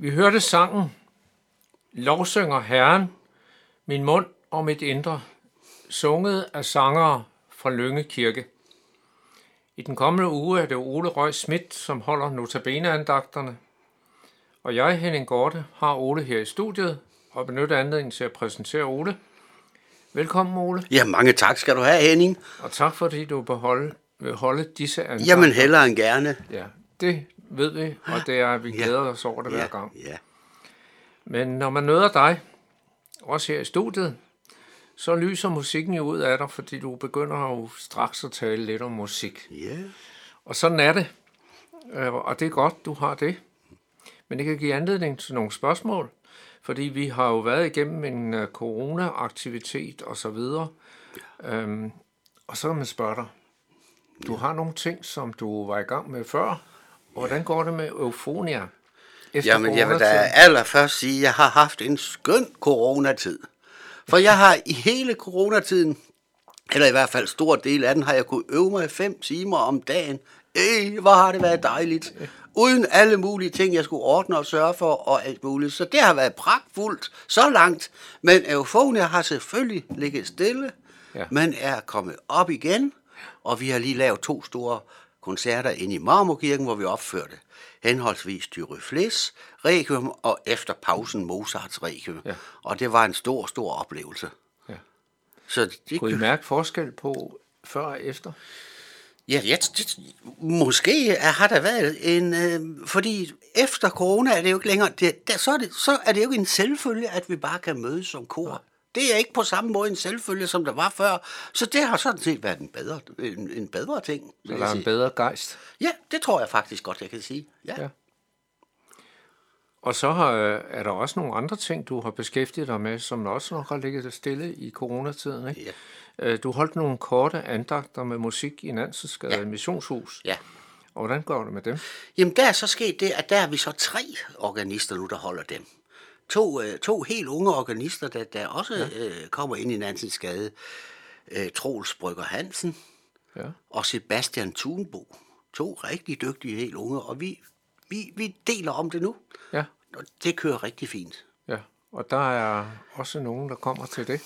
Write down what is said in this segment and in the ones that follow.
Vi hørte sangen Lovsynger Herren, min mund og mit indre, sunget af sangere fra Lønge Kirke. I den kommende uge er det Ole Røg Schmidt, som holder notabeneandagterne. Og jeg, Henning Gorte, har Ole her i studiet og benytter anledningen til at præsentere Ole. Velkommen, Ole. Ja, mange tak skal du have, Henning. Og tak fordi du beholde, vil holde disse andagter. Jamen, hellere end gerne. Ja, det ved vi, og det er, at vi glæder os over det ja, hver gang. Ja. Men når man møder dig, også her i studiet, så lyser musikken jo ud af dig, fordi du begynder jo straks at tale lidt om musik. Ja. Og sådan er det. Øh, Og det er godt, du har det. Men det kan give anledning til nogle spørgsmål, fordi vi har jo været igennem en øh, corona-aktivitet og så videre. Øhm, og så kan man spørge dig, du har nogle ting, som du var i gang med før. Hvordan går det med eufonia? Efter Jamen, jeg vil da allerførst sige, at jeg har haft en skøn coronatid. For jeg har i hele coronatiden, eller i hvert fald stor del af den, har jeg kunnet øve mig fem timer om dagen. Øh, hvor har det været dejligt. Uden alle mulige ting, jeg skulle ordne og sørge for og alt muligt. Så det har været pragtfuldt så langt. Men eufonia har selvfølgelig ligget stille. Ja. Man er kommet op igen, og vi har lige lavet to store koncerter inde i Marmorkirken, hvor vi opførte henholdsvis Dyrøfles Requiem og efter pausen Mozarts Requiem. Ja. Og det var en stor, stor oplevelse. Ja. Så det, Kunne I mærke forskel på før og efter? Ja, ja det, måske har der været en... Øh, fordi efter corona er det jo ikke længere... Det, der, så, er det, så er det jo ikke en selvfølge, at vi bare kan mødes som kor. Det er ikke på samme måde en selvfølge, som der var før. Så det har sådan set været en bedre, en, en bedre ting. Så der er en bedre gejst? Ja, det tror jeg faktisk godt, jeg kan sige. Ja. Ja. Og så har, er der også nogle andre ting, du har beskæftiget dig med, som også nok har ligget stille i coronatiden. Ikke? Ja. Øh, Du holdt nogle korte andagter med musik i Nansensgade ja. Missionshus. ja. Og hvordan går det med dem? Jamen, der er så sket det, at der er vi så tre organister nu, der holder dem. To, øh, to helt unge organister, der, der også ja. øh, kommer ind i Nansens Gade. Øh, Troels Brygger Hansen Ja. og Sebastian Thunbo. To rigtig dygtige helt unge, og vi, vi, vi deler om det nu. Ja, Og det kører rigtig fint. ja. Og der er også nogen, der kommer til det.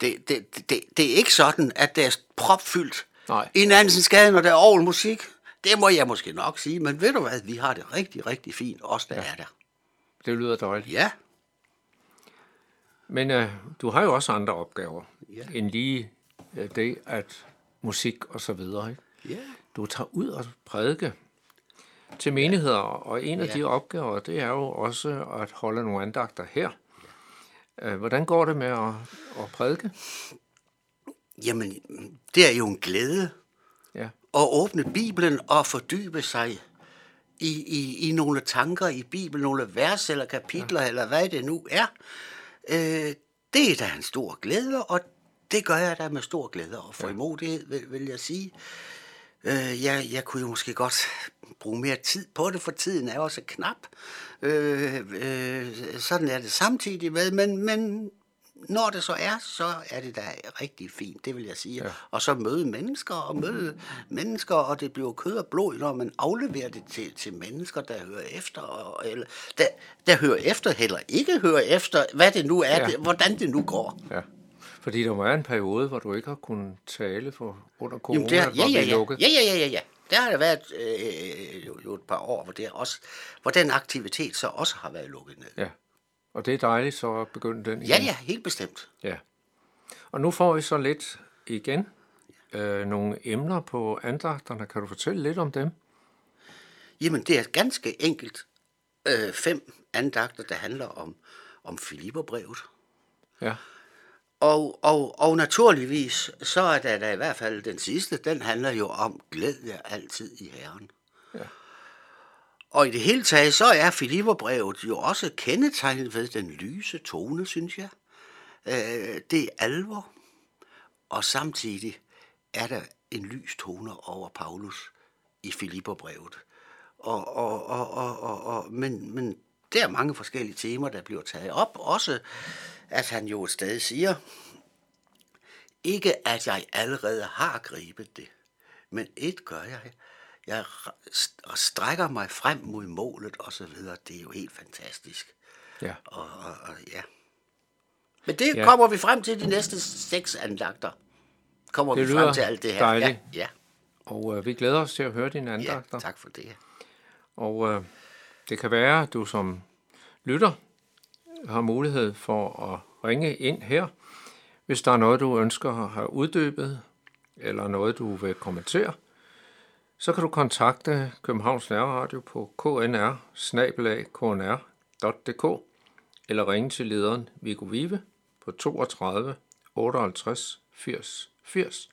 Det, det, det, det er ikke sådan, at det er propfyldt Nej. i Nansens Gade, når der er musik. Det må jeg måske nok sige, men ved du hvad, vi har det rigtig, rigtig fint, os der ja. er der. Det lyder dejligt. Ja, Men øh, du har jo også andre opgaver, Ja. end lige øh, det, at musik og så videre. Ikke? ja. Du tager ud og prædike til menigheder, og en af Ja. de opgaver, det er jo også at holde nogle andagter her. Øh, Hvordan går det med at, at prædike? Jamen, det er jo en glæde Ja, at åbne Bibelen og fordybe sig i, i, i nogle tanker i Bibelen, nogle vers eller kapitler, ja. eller hvad det nu er. Øh, det er da en stor glæde, og det gør jeg da med stor glæde og frimodighed, vil, vil jeg sige. Øh, jeg, jeg kunne jo måske godt bruge mere tid på det, for tiden er også knap. Øh, øh, sådan er det samtidig med, men, men når det så er, så er det da rigtig fint, det vil jeg sige. Ja. Og så møde mennesker og møde mennesker, og det bliver kød og blod, når man afleverer det til, til mennesker, der hører efter, og, eller, der, der hører efter, heller ikke hører efter, hvad det nu er, Ja. det, hvordan det nu går. ja. Fordi der var en periode, hvor du ikke har kunnet tale for under corona, Jamen, det er, ja, ja, ja, lukket. ja, ja, ja, ja, ja. Der har der været øh, jo, jo et par år, hvor, det også, hvor den aktivitet så også har været lukket ned. ja. Og det er dejligt så at begynde den Ja, igen. ja, helt bestemt. Ja. Og nu får vi så lidt igen øh, nogle emner på andagterne. Kan du fortælle lidt om dem? Jamen, det er ganske enkelt øh, fem andagter, der handler om, om Filipperbrevet. Ja, Og, og, og naturligvis, så er der, der i hvert fald den sidste, den handler jo om glæd jer altid i Herren. Ja. Og i det hele taget, så er Filipperbrevet jo også kendetegnet ved den lyse tone, synes jeg. Øh, det er alvor, og samtidig er der en lys tone over Paulus i Filipperbrevet. Og, og, og, og, og, og, men, men der er mange forskellige temaer, der bliver taget op. Også at han jo et sted siger, ikke at jeg allerede har grebet det, men et gør jeg jeg st- strækker mig frem mod målet og så videre. Det er jo helt fantastisk. Ja. Og, og, og ja. Men det Ja. ja. kommer vi frem til de næste seks andagter. Kommer Det vi frem til alt det her. dejligt. Ja, ja, Og øh, vi glæder os til at høre dine ja, andagter. tak for det. Og øh, det kan være, at du som lytter har mulighed for at ringe ind her, hvis der er noget, du ønsker at have uddybet, eller noget, du vil kommentere. Så kan du kontakte Københavns Nærradio på knr knr.dk eller ringe til lederen Viggo Vive på 32 58 80 80.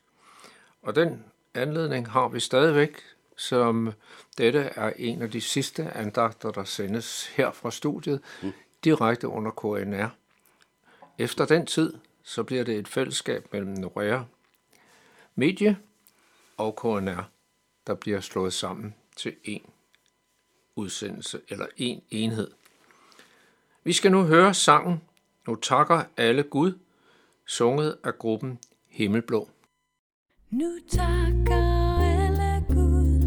Og den anledning har vi stadigvæk, som dette er en af de sidste andagter, der sendes her fra studiet, direkte under KNR. Efter den tid, så bliver det et fællesskab mellem Norea Medie og KNR, der bliver slået sammen til én udsendelse eller én enhed. Vi skal nu høre sangen Nu takker alle Gud, sunget af gruppen Himmelblå. Nu takker alle Gud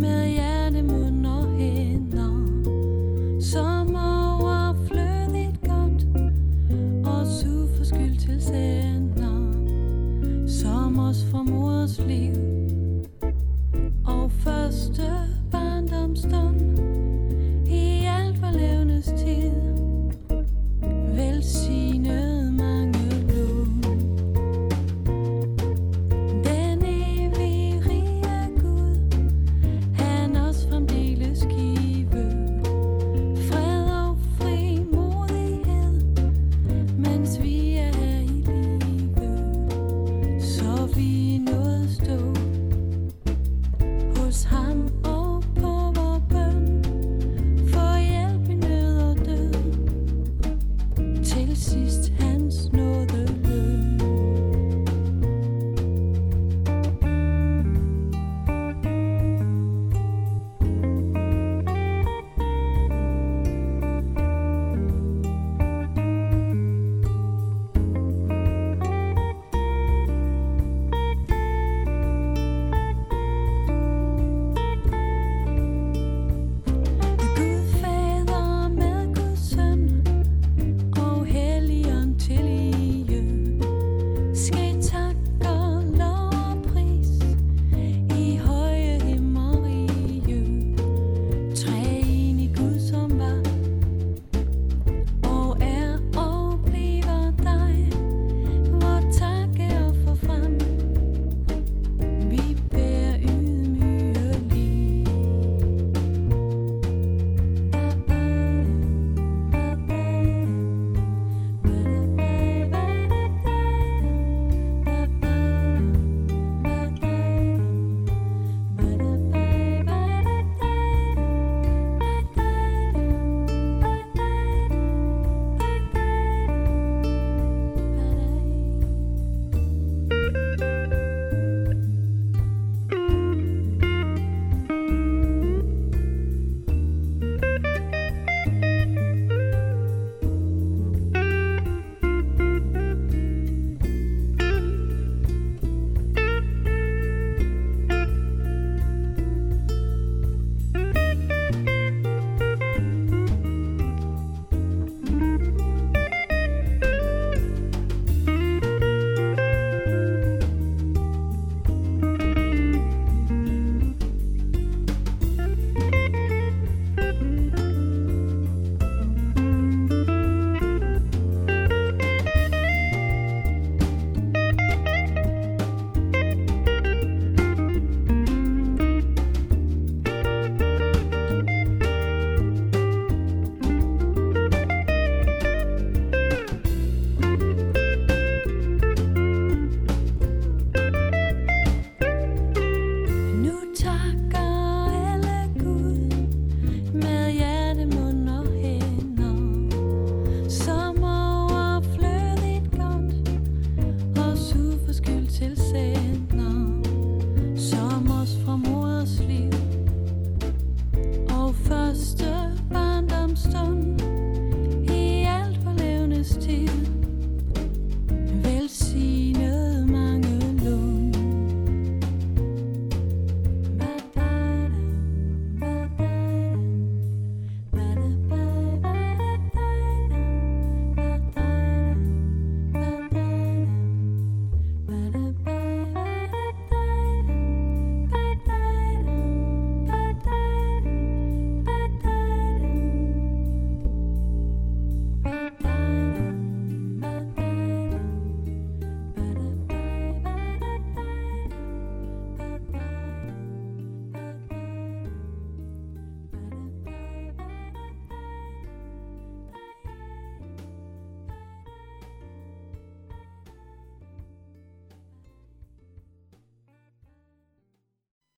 med og som godt os til sender, som os fra mors liv exist.